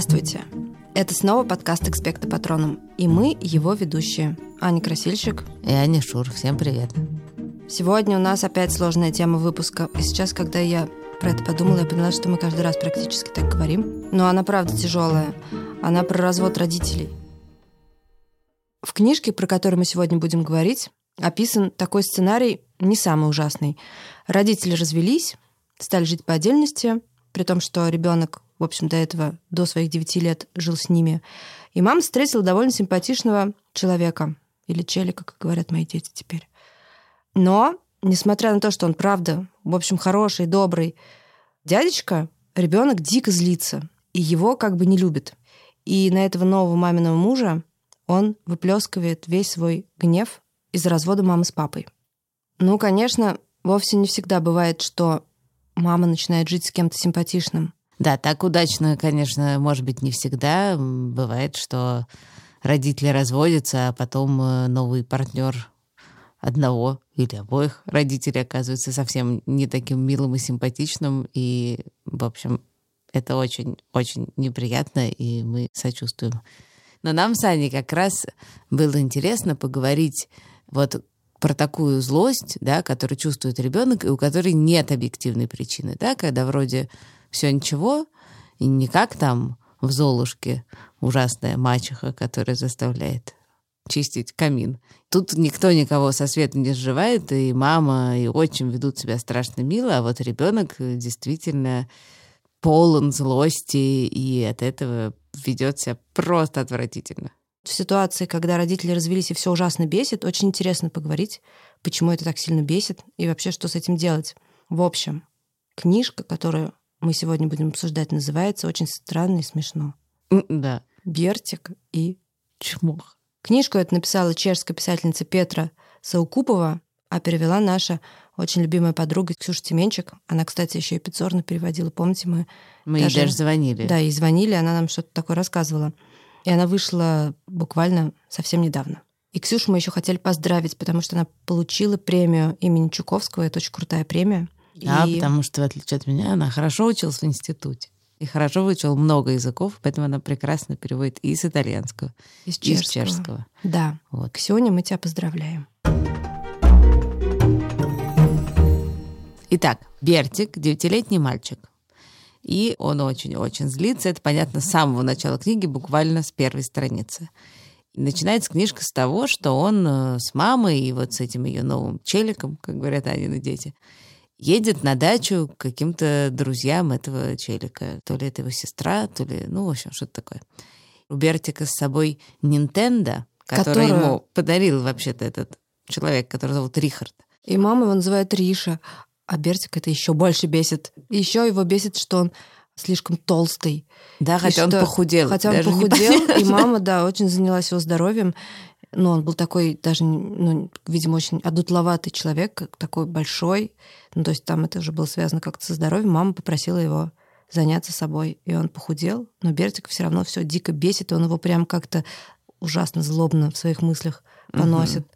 Здравствуйте! Это снова подкаст «Экспекта Патроном», и мы его ведущие. Аня Красильщик. И Аня Шур. Всем привет. Сегодня у нас опять сложная тема выпуска. И сейчас, когда я про это подумала, я поняла, что мы каждый раз практически так говорим. Но она правда тяжелая. Она про развод родителей. В книжке, про которую мы сегодня будем говорить, описан такой сценарий не самый ужасный. Родители развелись, стали жить по отдельности, при том, что ребенок, в общем, до этого, до своих 9 лет жил с ними. И мама встретила довольно симпатичного человека, или челика, как говорят мои дети теперь. Но, несмотря на то, что он, правда, в общем, хороший, добрый, дядечка, ребенок дико злится, и его как бы не любит. И на этого нового маминого мужа он выплескивает весь свой гнев из-за развода мамы с папой. Ну, конечно, вовсе не всегда бывает, что мама начинает жить с кем-то симпатичным. Да, так удачно, конечно, может быть, не всегда. Бывает, что родители разводятся, а потом э, новый партнер одного или обоих родителей оказывается совсем не таким милым и симпатичным. И, в общем, это очень-очень неприятно, и мы сочувствуем. Но нам с Аней как раз было интересно поговорить вот про такую злость, да, которую чувствует ребенок, и у которой нет объективной причины, да, когда вроде все ничего, и не как там в Золушке ужасная мачеха, которая заставляет чистить камин. Тут никто никого со света не сживает, и мама, и отчим ведут себя страшно мило, а вот ребенок действительно полон злости, и от этого ведет себя просто отвратительно в ситуации, когда родители развелись и все ужасно бесит, очень интересно поговорить, почему это так сильно бесит и вообще, что с этим делать. В общем, книжка, которую мы сегодня будем обсуждать, называется очень странно и смешно. Да. Бертик и Чмох. Книжку эту написала чешская писательница Петра Саукупова, а перевела наша очень любимая подруга Ксюша Тименчик. Она, кстати, еще и Пиццорно переводила. Помните, мы... Мы даже, ей даже звонили. Да, и звонили, она нам что-то такое рассказывала. И она вышла буквально совсем недавно. И Ксюшу мы еще хотели поздравить, потому что она получила премию имени Чуковского. Это очень крутая премия. Да, и... потому что, в отличие от меня, она хорошо училась в институте. И хорошо выучила много языков, поэтому она прекрасно переводит и с итальянского, и с чешского. И с чешского. Да. Вот. Ксюня, мы тебя поздравляем. Итак, Бертик, девятилетний мальчик, и он очень-очень злится. Это понятно с самого начала книги, буквально с первой страницы. И начинается книжка с того, что он э, с мамой и вот с этим ее новым челиком, как говорят Анины дети, едет на дачу к каким-то друзьям этого челика. То ли это его сестра, то ли, ну, в общем, что-то такое. У Бертика с собой Нинтендо, который Которую... ему подарил вообще-то этот человек, который зовут Рихард. И мама его называет Риша. А Бертик это еще больше бесит. Еще его бесит, что он слишком толстый. Да, хотя он похудел. Хотя он похудел, и мама, да, очень занялась его здоровьем. Но он был такой даже, ну, видимо, очень одутловатый человек, такой большой. Ну, то есть там это уже было связано как-то со здоровьем. Мама попросила его заняться собой, и он похудел. Но Бертик все равно все дико бесит, и он его прям как-то ужасно злобно в своих мыслях поносит. Угу.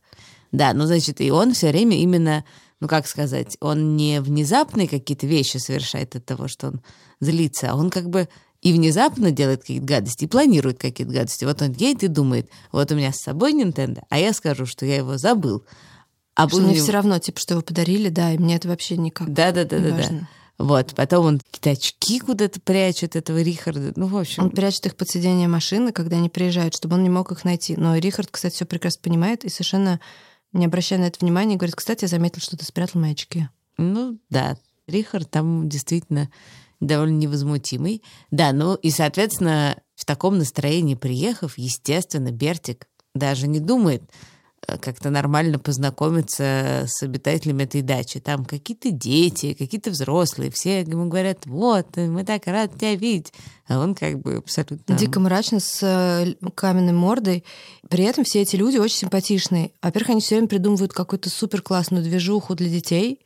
Да, ну, значит, и он все время именно ну как сказать, он не внезапные какие-то вещи совершает от того, что он злится, а он как бы и внезапно делает какие-то гадости, и планирует какие-то гадости. Вот он едет и думает, вот у меня с собой Nintendo, а я скажу, что я его забыл. А что мне него... все равно, типа, что его подарили, да, и мне это вообще никак да, да, да. Да. Вот, потом он какие-то очки куда-то прячет, этого Рихарда. Ну, в общем. Он прячет их под сиденье машины, когда они приезжают, чтобы он не мог их найти. Но Рихард, кстати, все прекрасно понимает и совершенно не обращая на это внимания, говорит, кстати, я заметил, что ты спрятал мои очки. Ну, да, Рихард там действительно довольно невозмутимый. Да, ну и, соответственно, в таком настроении приехав, естественно, Бертик даже не думает, Э, как-то нормально познакомиться с обитателями этой дачи. Там какие-то дети, какие-то взрослые, все ему говорят, вот, мы так рады тебя видеть. А он как бы абсолютно... Дико мрачно, с э, каменной мордой. При этом все эти люди очень симпатичные. Во-первых, они все время придумывают какую-то супер классную движуху для детей.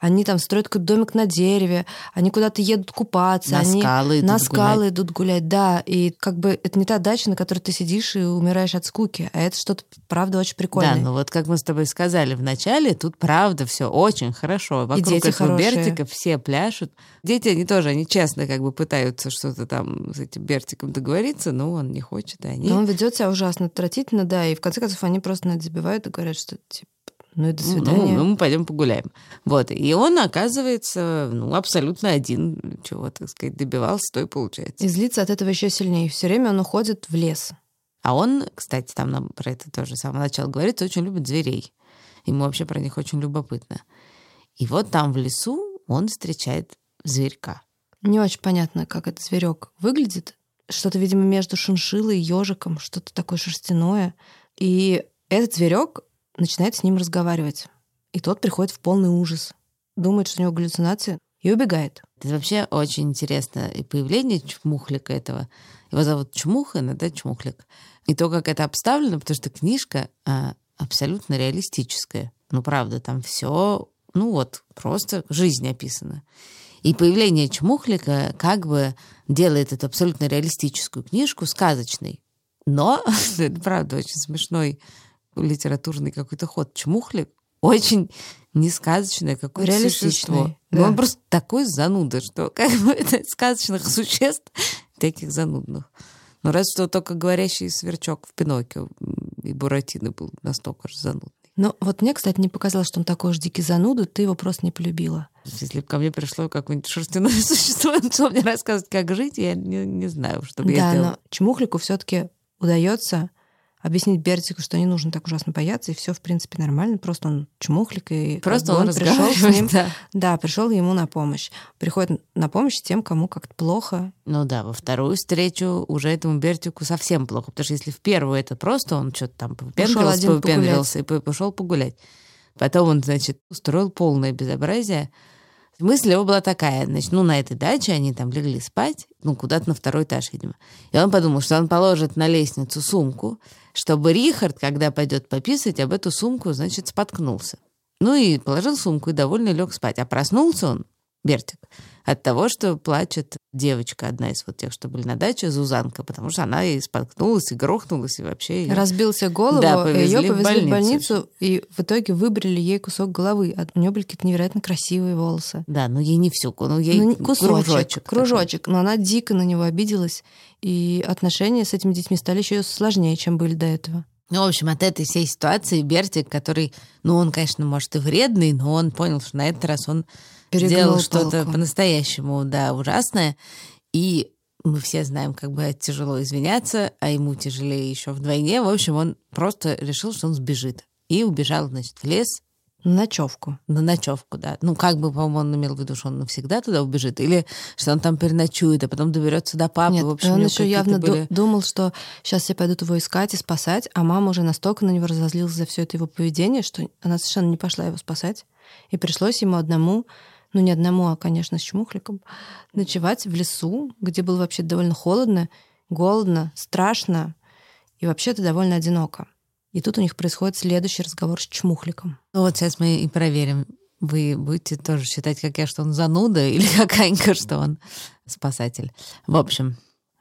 Они там строят какой-то домик на дереве, они куда-то едут купаться, На они скалы идут на скалы гулять. идут гулять, да. И как бы это не та дача, на которой ты сидишь и умираешь от скуки, а это что-то, правда, очень прикольное. Да, ну вот как мы с тобой сказали в начале, тут правда все очень хорошо. Вокруг дети этого хорошие. Бертика все пляшут. Дети, они тоже, они честно как бы пытаются что-то там с этим Бертиком договориться, но он не хочет, и они... Но он ведет себя ужасно отвратительно, да, и в конце концов они просто на это забивают и говорят, что типа, ну и до Ну, свидания. Ну, мы пойдем погуляем. Вот. И он, оказывается, ну, абсолютно один, чего, так сказать, добивался, то и получается. И злится от этого еще сильнее. Все время он уходит в лес. А он, кстати, там нам про это тоже с самого начала говорится, очень любит зверей. Ему вообще про них очень любопытно. И вот там в лесу он встречает зверька. Не очень понятно, как этот зверек выглядит. Что-то, видимо, между шиншиллой и ежиком, что-то такое шерстяное. И этот зверек начинает с ним разговаривать. И тот приходит в полный ужас. Думает, что у него галлюцинации, и убегает. Это вообще очень интересно. И появление чмухлика этого. Его зовут Чмух, иногда Чмухлик. И то, как это обставлено, потому что книжка а, абсолютно реалистическая. Ну, правда, там все, ну вот, просто жизнь описана. И появление Чмухлика как бы делает эту абсолютно реалистическую книжку сказочной. Но, это правда очень смешной литературный какой-то ход. Чмухлик очень несказочное какое-то существо. да. Ну, он просто такой зануда, что как бы это сказочных существ таких занудных. Ну, разве что только говорящий сверчок в Пиноккио и Буратино был настолько же занудный. Но вот мне, кстати, не показалось, что он такой же дикий зануда, ты его просто не полюбила. Если бы ко мне пришло какое-нибудь шерстяное существо, начало мне рассказывать, как жить, я не, не знаю, что бы я да, сделала. но Чмухлику все-таки удается объяснить Бертику, что не нужно так ужасно бояться, и все, в принципе, нормально. Просто он чмухлик, и Просто бы он, пришел с ним. да. Да, пришел ему на помощь. Приходит на помощь тем, кому как-то плохо. Ну да, во вторую встречу уже этому Бертику совсем плохо, потому что если в первую это просто он что-то там попендрился, попендрился и по- пошел погулять. Потом он, значит, устроил полное безобразие. Мысль его была такая, значит, ну, на этой даче они там легли спать, ну, куда-то на второй этаж, видимо. И он подумал, что он положит на лестницу сумку, чтобы Рихард, когда пойдет пописать, об эту сумку, значит, споткнулся. Ну и положил сумку и довольно лег спать. А проснулся он, Бертик, от того, что плачет девочка, одна из вот тех, что были на даче, Зузанка, потому что она и споткнулась, и грохнулась, и вообще... её- Разбился голову, Да, и ее повезли в повезли в больницу. больницу, и в итоге выбрали ей кусок головы. А у нее были какие-то невероятно красивые волосы. Да, ну ей не всю, ну ей Ну, кусочек, кружочек. кружочек, такой. но она дико на него обиделась, и отношения с этими детьми стали еще сложнее, чем были до этого. Ну, в общем, от этой всей ситуации Бертик, который, ну, он, конечно, может и вредный, но он понял, что на этот раз он Перегнул сделал что-то по-настоящему, да, ужасное. И мы все знаем, как бы тяжело извиняться, а ему тяжелее еще вдвойне. В общем, он просто решил, что он сбежит. И убежал, значит, в лес, Ночевку. на ночевку, да. Ну, как бы, по-моему, он имел в виду, что он навсегда туда убежит, или что он там переночует, а потом доберется до папы. Нет, в общем, он еще явно были- думал, что сейчас все пойдут его искать и спасать, а мама уже настолько на него разозлилась за все это его поведение, что она совершенно не пошла его спасать. И пришлось ему одному, ну не одному, а, конечно, с чмухликом, ночевать в лесу, где было вообще довольно холодно, голодно, страшно и вообще-то довольно одиноко. И тут у них происходит следующий разговор с чмухликом. Ну вот сейчас мы и проверим. Вы будете тоже считать, как я, что он зануда, или как Анька, что он спасатель. В общем,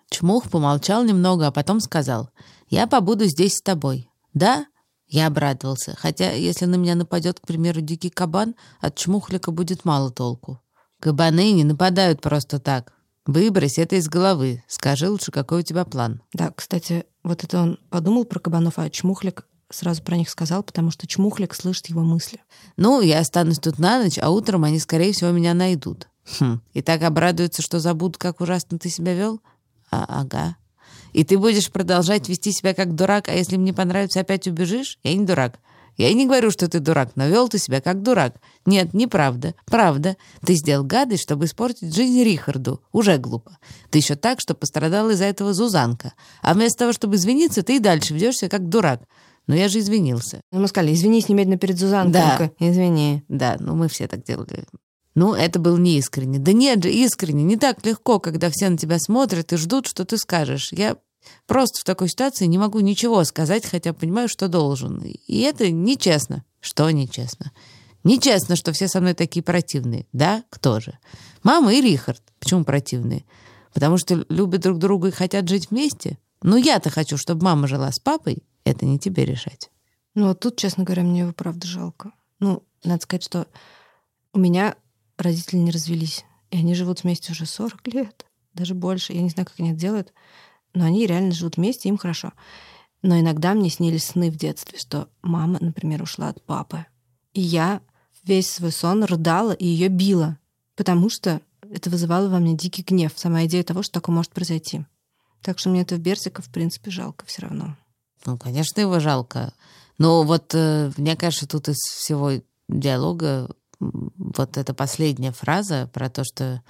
Чмух помолчал немного, а потом сказал, «Я побуду здесь с тобой». «Да?» Я обрадовался. Хотя, если на меня нападет, к примеру, дикий кабан, от чмухлика будет мало толку. Кабаны не нападают просто так. Выбрось это из головы. Скажи лучше, какой у тебя план. Да, кстати, вот это он подумал про кабанов, а чмухлик сразу про них сказал, потому что чмухлик слышит его мысли. Ну, я останусь тут на ночь, а утром они, скорее всего, меня найдут. Хм. И так обрадуются, что забудут, как ужасно ты себя вел? А, ага. И ты будешь продолжать вести себя как дурак, а если мне понравится, опять убежишь? Я не дурак. Я и не говорю, что ты дурак, но вел ты себя как дурак. Нет, неправда. Правда. Ты сделал гадость, чтобы испортить жизнь Рихарду. Уже глупо. Ты еще так, что пострадала из-за этого Зузанка. А вместо того, чтобы извиниться, ты и дальше ведешься как дурак. Но я же извинился. Мы сказали, извинись немедленно перед Зузанкой. Да. Извини. Да, ну мы все так делали. Ну, это было неискренне. Да нет же, искренне. Не так легко, когда все на тебя смотрят и ждут, что ты скажешь. Я просто в такой ситуации не могу ничего сказать, хотя понимаю, что должен. И это нечестно. Что нечестно? Нечестно, что все со мной такие противные. Да? Кто же? Мама и Рихард. Почему противные? Потому что любят друг друга и хотят жить вместе? Ну, я-то хочу, чтобы мама жила с папой. Это не тебе решать. Ну, вот тут, честно говоря, мне его правда жалко. Ну, надо сказать, что у меня родители не развелись. И они живут вместе уже 40 лет, даже больше. Я не знаю, как они это делают, но они реально живут вместе, им хорошо. Но иногда мне снились сны в детстве, что мама, например, ушла от папы. И я весь свой сон рыдала и ее била, потому что это вызывало во мне дикий гнев, сама идея того, что такое может произойти. Так что мне этого Берсика, в принципе, жалко все равно. Ну, конечно, его жалко. Но вот э, мне кажется, тут из всего диалога вот эта последняя фраза про то, что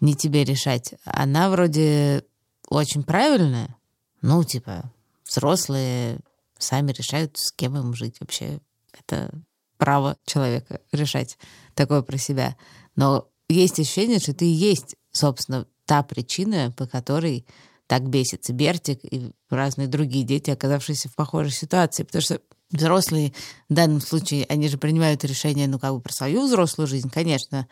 не тебе решать, она вроде очень правильная. Ну, типа, взрослые сами решают, с кем им жить вообще. Это право человека решать такое про себя. Но есть ощущение, что ты и есть, собственно, та причина, по которой так бесится Бертик и разные другие дети, оказавшиеся в похожей ситуации. Потому что взрослые в данном случае, они же принимают решение, ну, как бы про свою взрослую жизнь, конечно,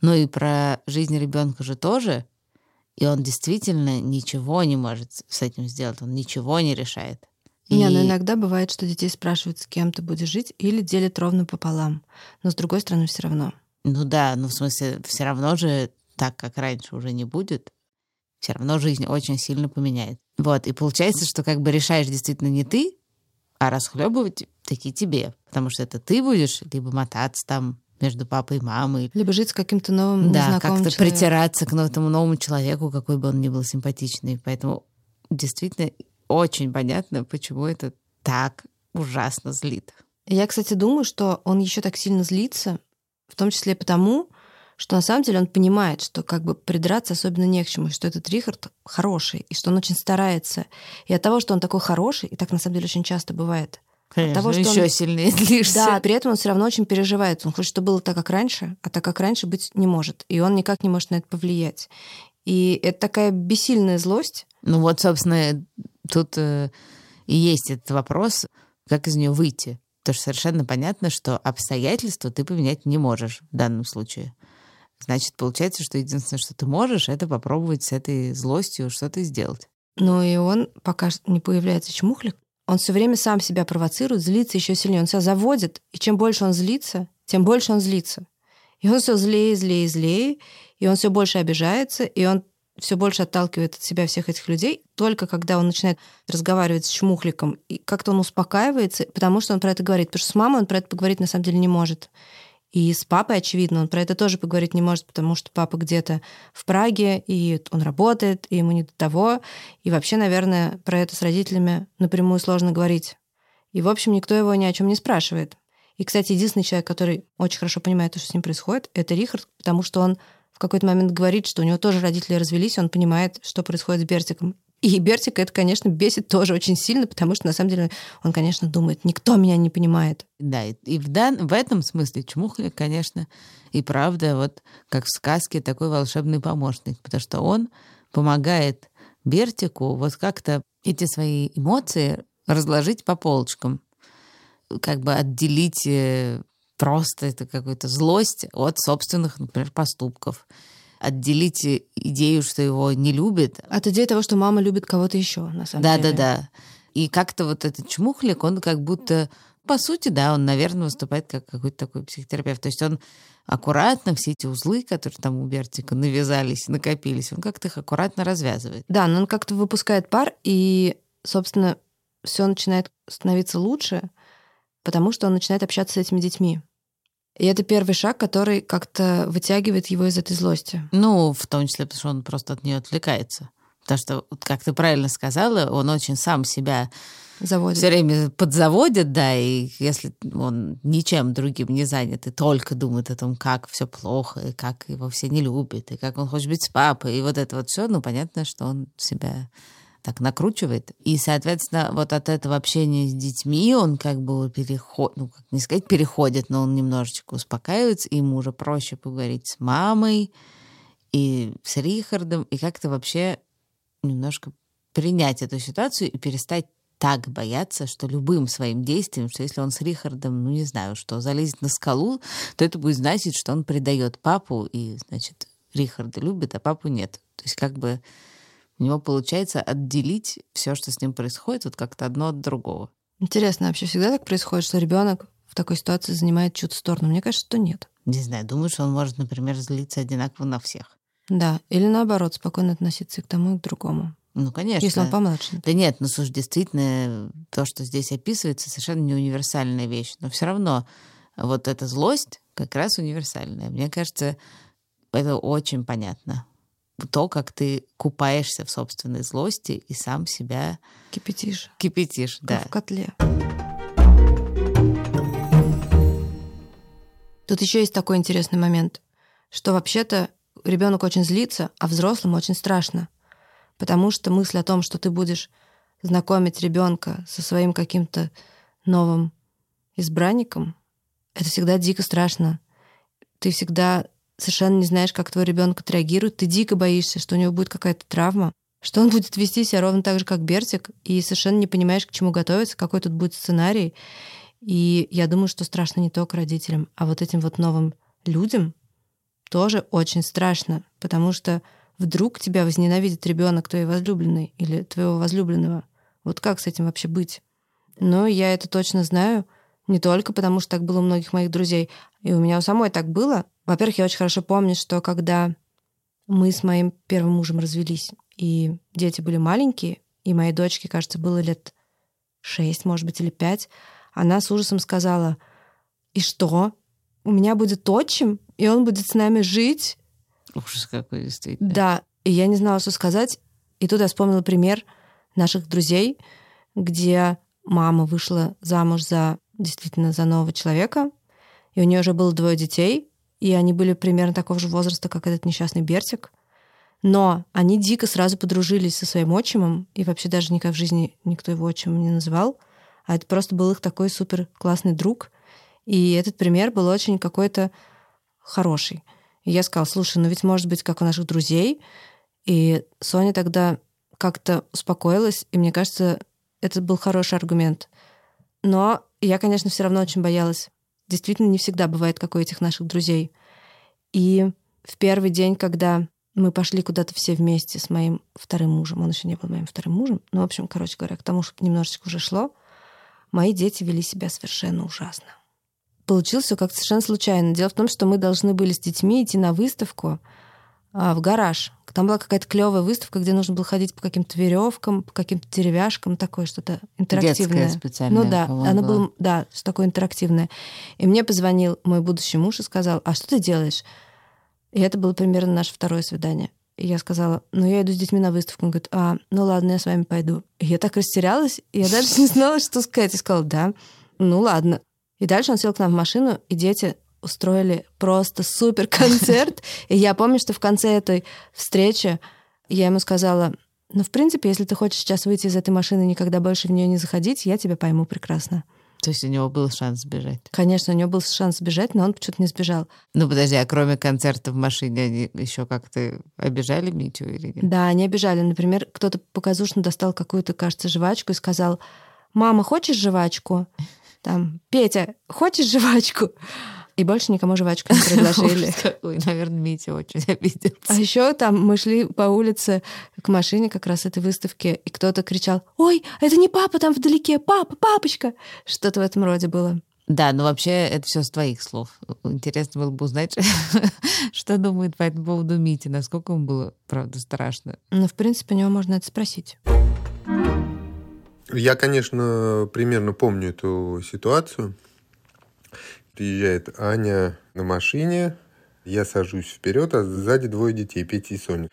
но и про жизнь ребенка же тоже. И он действительно ничего не может с этим сделать, он ничего не решает. И... Не, но иногда бывает, что детей спрашивают, с кем ты будешь жить, или делят ровно пополам. Но с другой стороны, все равно. Ну да, ну в смысле, все равно же так, как раньше, уже не будет. Все равно жизнь очень сильно поменяет. Вот, и получается, что как бы решаешь действительно не ты, а расхлебывать таки тебе. Потому что это ты будешь либо мотаться там между папой и мамой. Либо жить с каким-то новым Да, как-то притираться к этому новому человеку, какой бы он ни был симпатичный. Поэтому действительно очень понятно, почему это так ужасно злит. Я, кстати, думаю, что он еще так сильно злится, в том числе потому, что на самом деле он понимает, что как бы придраться особенно не к чему, что этот Рихард хороший, и что он очень старается. И от того, что он такой хороший, и так на самом деле очень часто бывает, Конечно, от того, что еще он... сильнее злишься. Да, при этом он все равно очень переживает. Он хочет, чтобы было так, как раньше, а так, как раньше быть не может. И он никак не может на это повлиять. И это такая бессильная злость. Ну вот, собственно, тут э, и есть этот вопрос, как из нее выйти. Потому что совершенно понятно, что обстоятельства ты поменять не можешь в данном случае. Значит, получается, что единственное, что ты можешь, это попробовать с этой злостью что-то сделать. Ну и он, пока не появляется чмухлик, он все время сам себя провоцирует, злится еще сильнее. Он себя заводит, и чем больше он злится, тем больше он злится. И он все злее, злее, злее, и он все больше обижается, и он все больше отталкивает от себя всех этих людей, только когда он начинает разговаривать с чмухликом, и как-то он успокаивается, потому что он про это говорит. Потому что с мамой он про это поговорить на самом деле не может. И с папой, очевидно, он про это тоже поговорить не может, потому что папа где-то в Праге, и он работает, и ему не до того. И вообще, наверное, про это с родителями напрямую сложно говорить. И, в общем, никто его ни о чем не спрашивает. И, кстати, единственный человек, который очень хорошо понимает, что с ним происходит, это Рихард, потому что он в какой-то момент говорит, что у него тоже родители развелись, он понимает, что происходит с Бертиком. И Бертика это, конечно, бесит тоже очень сильно, потому что, на самом деле, он, конечно, думает, никто меня не понимает. Да, и в, дан... в этом смысле Чмухлик, конечно, и правда, вот как в сказке, такой волшебный помощник, потому что он помогает Бертику вот как-то эти свои эмоции разложить по полочкам, как бы отделить э, просто это какую-то злость от собственных, например, поступков отделить идею, что его не любят. От идеи того, что мама любит кого-то еще, на самом да, деле. Да, да, да. И как-то вот этот чмухлик, он как будто, по сути, да, он, наверное, выступает как какой-то такой психотерапевт. То есть он аккуратно все эти узлы, которые там у Бертика навязались, накопились, он как-то их аккуратно развязывает. Да, но он как-то выпускает пар, и, собственно, все начинает становиться лучше, потому что он начинает общаться с этими детьми. И это первый шаг, который как-то вытягивает его из этой злости. Ну, в том числе, потому что он просто от нее отвлекается. Потому что, как ты правильно сказала, он очень сам себя заводит. все время подзаводит, да, и если он ничем другим не занят и только думает о том, как все плохо, и как его все не любят, и как он хочет быть с папой, и вот это вот все, ну, понятно, что он себя так накручивает. И, соответственно, вот от этого общения с детьми он как бы переходит, ну, как не сказать переходит, но он немножечко успокаивается, и ему уже проще поговорить с мамой и с Рихардом, и как-то вообще немножко принять эту ситуацию и перестать так боятся, что любым своим действием, что если он с Рихардом, ну не знаю, что залезет на скалу, то это будет значить, что он предает папу, и, значит, Рихарда любит, а папу нет. То есть как бы у него получается отделить все, что с ним происходит, вот как-то одно от другого. Интересно, вообще всегда так происходит, что ребенок в такой ситуации занимает чью-то сторону? Мне кажется, что нет. Не знаю, думаю, что он может, например, злиться одинаково на всех. Да, или наоборот, спокойно относиться и к тому, и к другому. Ну, конечно. Если он помладше. Да нет, ну, слушай, действительно, то, что здесь описывается, совершенно не универсальная вещь. Но все равно вот эта злость как раз универсальная. Мне кажется, это очень понятно. То, как ты купаешься в собственной злости и сам себя... Кипятишь. Кипятишь, как да. в котле. Тут еще есть такой интересный момент, что вообще-то ребенок очень злится, а взрослым очень страшно. Потому что мысль о том, что ты будешь знакомить ребенка со своим каким-то новым избранником, это всегда дико страшно. Ты всегда совершенно не знаешь, как твой ребенок отреагирует, ты дико боишься, что у него будет какая-то травма, что он будет вести себя ровно так же, как Бертик, и совершенно не понимаешь, к чему готовиться, какой тут будет сценарий. И я думаю, что страшно не только родителям, а вот этим вот новым людям тоже очень страшно, потому что вдруг тебя возненавидит ребенок твоей возлюбленной или твоего возлюбленного. Вот как с этим вообще быть? Но я это точно знаю, не только потому, что так было у многих моих друзей, и у меня у самой так было. Во-первых, я очень хорошо помню, что когда мы с моим первым мужем развелись, и дети были маленькие, и моей дочке, кажется, было лет шесть, может быть, или пять, она с ужасом сказала, «И что? У меня будет отчим, и он будет с нами жить?» Ужас какой, действительно. Да, и я не знала, что сказать. И тут я вспомнила пример наших друзей, где мама вышла замуж за действительно за нового человека, и у нее уже было двое детей, и они были примерно такого же возраста, как этот несчастный Бертик. Но они дико сразу подружились со своим отчимом, и вообще даже никак в жизни никто его отчимом не называл, а это просто был их такой супер классный друг. И этот пример был очень какой-то хороший. И я сказала, слушай, ну ведь может быть, как у наших друзей. И Соня тогда как-то успокоилась, и мне кажется, это был хороший аргумент. Но я, конечно, все равно очень боялась. Действительно, не всегда бывает, как у этих наших друзей. И в первый день, когда мы пошли куда-то все вместе с моим вторым мужем, он еще не был моим вторым мужем, ну, в общем, короче говоря, к тому, что немножечко уже шло, мои дети вели себя совершенно ужасно. Получилось все как-то совершенно случайно. Дело в том, что мы должны были с детьми идти на выставку в гараж. Там была какая-то клевая выставка, где нужно было ходить по каким-то веревкам, по каким-то деревяшкам, такое что-то интерактивное. Детское специальное, Ну да, оно было. было, да, что такое интерактивное. И мне позвонил мой будущий муж и сказал, а что ты делаешь? И это было примерно наше второе свидание. И я сказала, ну, я иду с детьми на выставку. Он говорит, а, ну ладно, я с вами пойду. И я так растерялась, и я даже не знала, что сказать. И сказала, да, ну ладно. И дальше он сел к нам в машину, и дети устроили просто супер концерт. И я помню, что в конце этой встречи я ему сказала, ну, в принципе, если ты хочешь сейчас выйти из этой машины и никогда больше в нее не заходить, я тебя пойму прекрасно. То есть у него был шанс сбежать. Конечно, у него был шанс сбежать, но он почему-то не сбежал. Ну, подожди, а кроме концерта в машине, они еще как-то обижали Митю или нет? Да, они обижали. Например, кто-то показушно достал какую-то, кажется, жвачку и сказал, «Мама, хочешь жвачку?» Там, «Петя, хочешь жвачку?» И больше никому жвачку не предложили. Какой. Наверное, Митя очень обиделся. А еще там мы шли по улице к машине как раз этой выставки, и кто-то кричал, «Ой, это не папа там вдалеке, папа, папочка!» Что-то в этом роде было. Да, но вообще это все с твоих слов. Интересно было бы узнать, что думает по этому поводу Мити, насколько ему было, правда, страшно. Ну, в принципе, у него можно это спросить. Я, конечно, примерно помню эту ситуацию. Приезжает Аня на машине, я сажусь вперед, а сзади двое детей, Петя и Соня.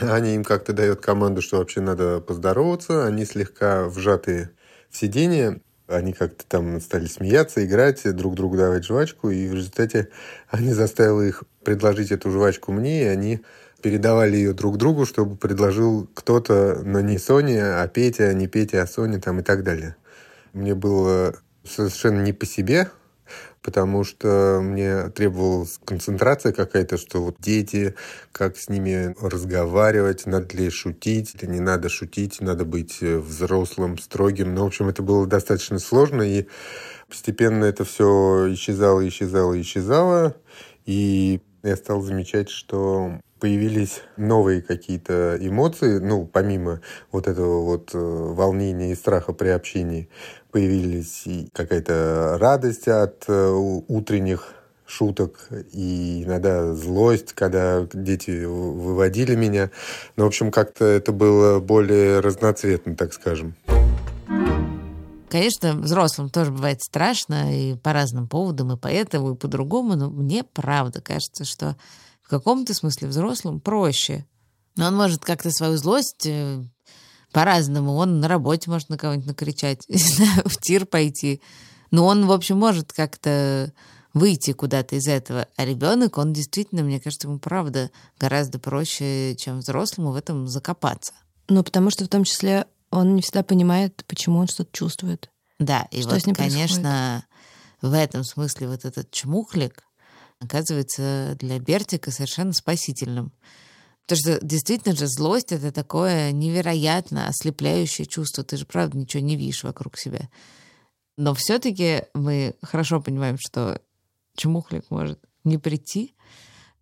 Аня им как-то дает команду, что вообще надо поздороваться. Они слегка вжатые в сиденье. Они как-то там стали смеяться, играть, друг другу давать жвачку. И в результате они заставила их предложить эту жвачку мне, и они передавали ее друг другу, чтобы предложил кто-то, но не Соня, а Петя, не Петя, а Соня там и так далее. Мне было совершенно не по себе, потому что мне требовалась концентрация какая-то, что вот дети, как с ними разговаривать, надо ли шутить или не надо шутить, надо быть э, взрослым, строгим. Ну, в общем, это было достаточно сложно, и постепенно это все исчезало, исчезало, исчезало, и я стал замечать, что появились новые какие-то эмоции, ну, помимо вот этого вот э, волнения и страха при общении, появились какая-то радость от э, утренних шуток и иногда злость, когда дети выводили меня. Но, ну, в общем, как-то это было более разноцветно, так скажем. Конечно, взрослым тоже бывает страшно и по разным поводам, и поэтому, и по-другому, но мне правда кажется, что в каком-то смысле взрослым проще. Но он может как-то свою злость э, по-разному. Он на работе может на кого-нибудь накричать, в тир пойти. Но он, в общем, может как-то выйти куда-то из этого. А ребенок, он действительно, мне кажется, ему правда гораздо проще, чем взрослому в этом закопаться. Ну, потому что в том числе он не всегда понимает, почему он что-то чувствует. Да, и что вот, с ним конечно, происходит. в этом смысле вот этот чмухлик, оказывается для Бертика совершенно спасительным. Потому что действительно же злость — это такое невероятно ослепляющее чувство. Ты же, правда, ничего не видишь вокруг себя. Но все таки мы хорошо понимаем, что чмухлик может не прийти.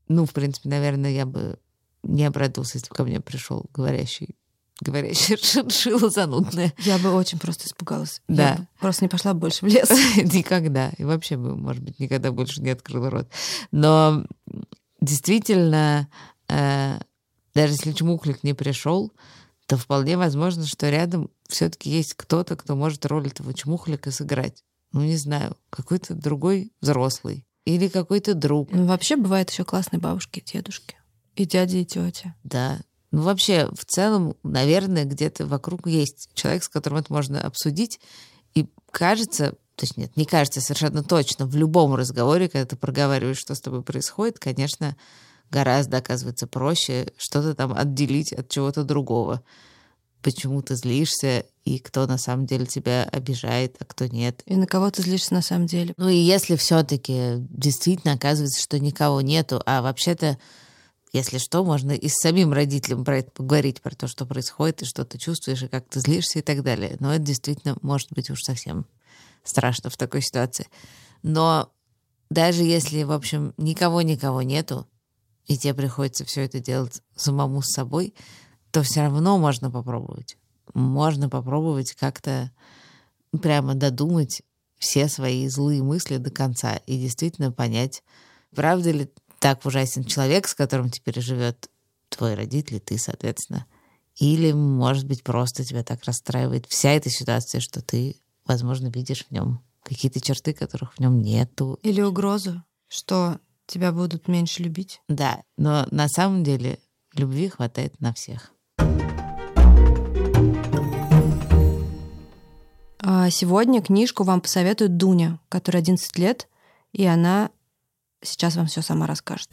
Ну, в принципе, наверное, я бы не обрадовался, если бы ко мне пришел говорящий говорящая шиншилла занудная. Я бы очень просто испугалась. Да. Я просто не пошла больше в лес. Никогда. И вообще бы, может быть, никогда больше не открыла рот. Но действительно, э, даже если чмухлик не пришел, то вполне возможно, что рядом все-таки есть кто-то, кто может роль этого чмухлика сыграть. Ну, не знаю, какой-то другой взрослый. Или какой-то друг. Ну, вообще бывают еще классные бабушки, дедушки. И дяди, и тетя. Да, ну, вообще, в целом, наверное, где-то вокруг есть человек, с которым это можно обсудить. И кажется, то есть нет, не кажется совершенно точно, в любом разговоре, когда ты проговариваешь, что с тобой происходит, конечно, гораздо, оказывается, проще что-то там отделить от чего-то другого. Почему ты злишься, и кто на самом деле тебя обижает, а кто нет. И на кого ты злишься на самом деле. Ну и если все-таки действительно оказывается, что никого нету, а вообще-то если что, можно и с самим родителем про это поговорить, про то, что происходит, и что ты чувствуешь, и как ты злишься и так далее. Но это действительно может быть уж совсем страшно в такой ситуации. Но даже если, в общем, никого-никого нету, и тебе приходится все это делать самому с собой, то все равно можно попробовать. Можно попробовать как-то прямо додумать все свои злые мысли до конца и действительно понять, правда ли так ужасен человек, с которым теперь живет твой родитель, и ты, соответственно. Или, может быть, просто тебя так расстраивает вся эта ситуация, что ты, возможно, видишь в нем какие-то черты, которых в нем нету. Или угрозу, что тебя будут меньше любить. Да, но на самом деле любви хватает на всех. А сегодня книжку вам посоветует Дуня, которой 11 лет, и она Сейчас вам все сама расскажет.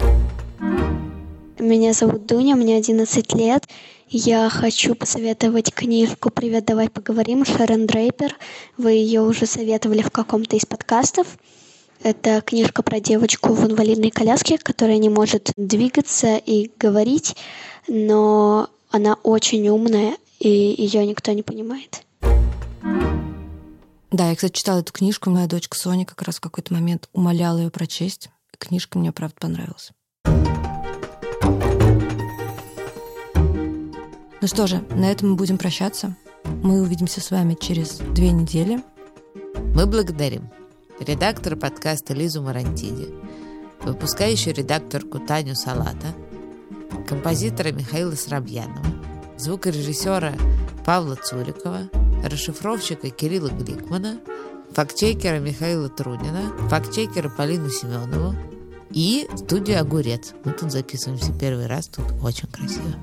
Меня зовут Дуня, мне 11 лет. Я хочу посоветовать книжку «Привет, давай поговорим» Шерон Дрейпер. Вы ее уже советовали в каком-то из подкастов. Это книжка про девочку в инвалидной коляске, которая не может двигаться и говорить, но она очень умная, и ее никто не понимает. Да, я, кстати, читала эту книжку. Моя дочка Соня как раз в какой-то момент умоляла ее прочесть. Книжка мне, правда, понравилась. Ну что же, на этом мы будем прощаться. Мы увидимся с вами через две недели. Мы благодарим редактора подкаста Лизу Марантиди, выпускающую редакторку Таню Салата, композитора Михаила Срабьянова, звукорежиссера Павла Цурикова, расшифровщика Кирилла Гликмана – фактчекера Михаила Трунина, фактчекера Полину Семенову и студию «Огурец». Мы тут записываемся первый раз, тут очень красиво.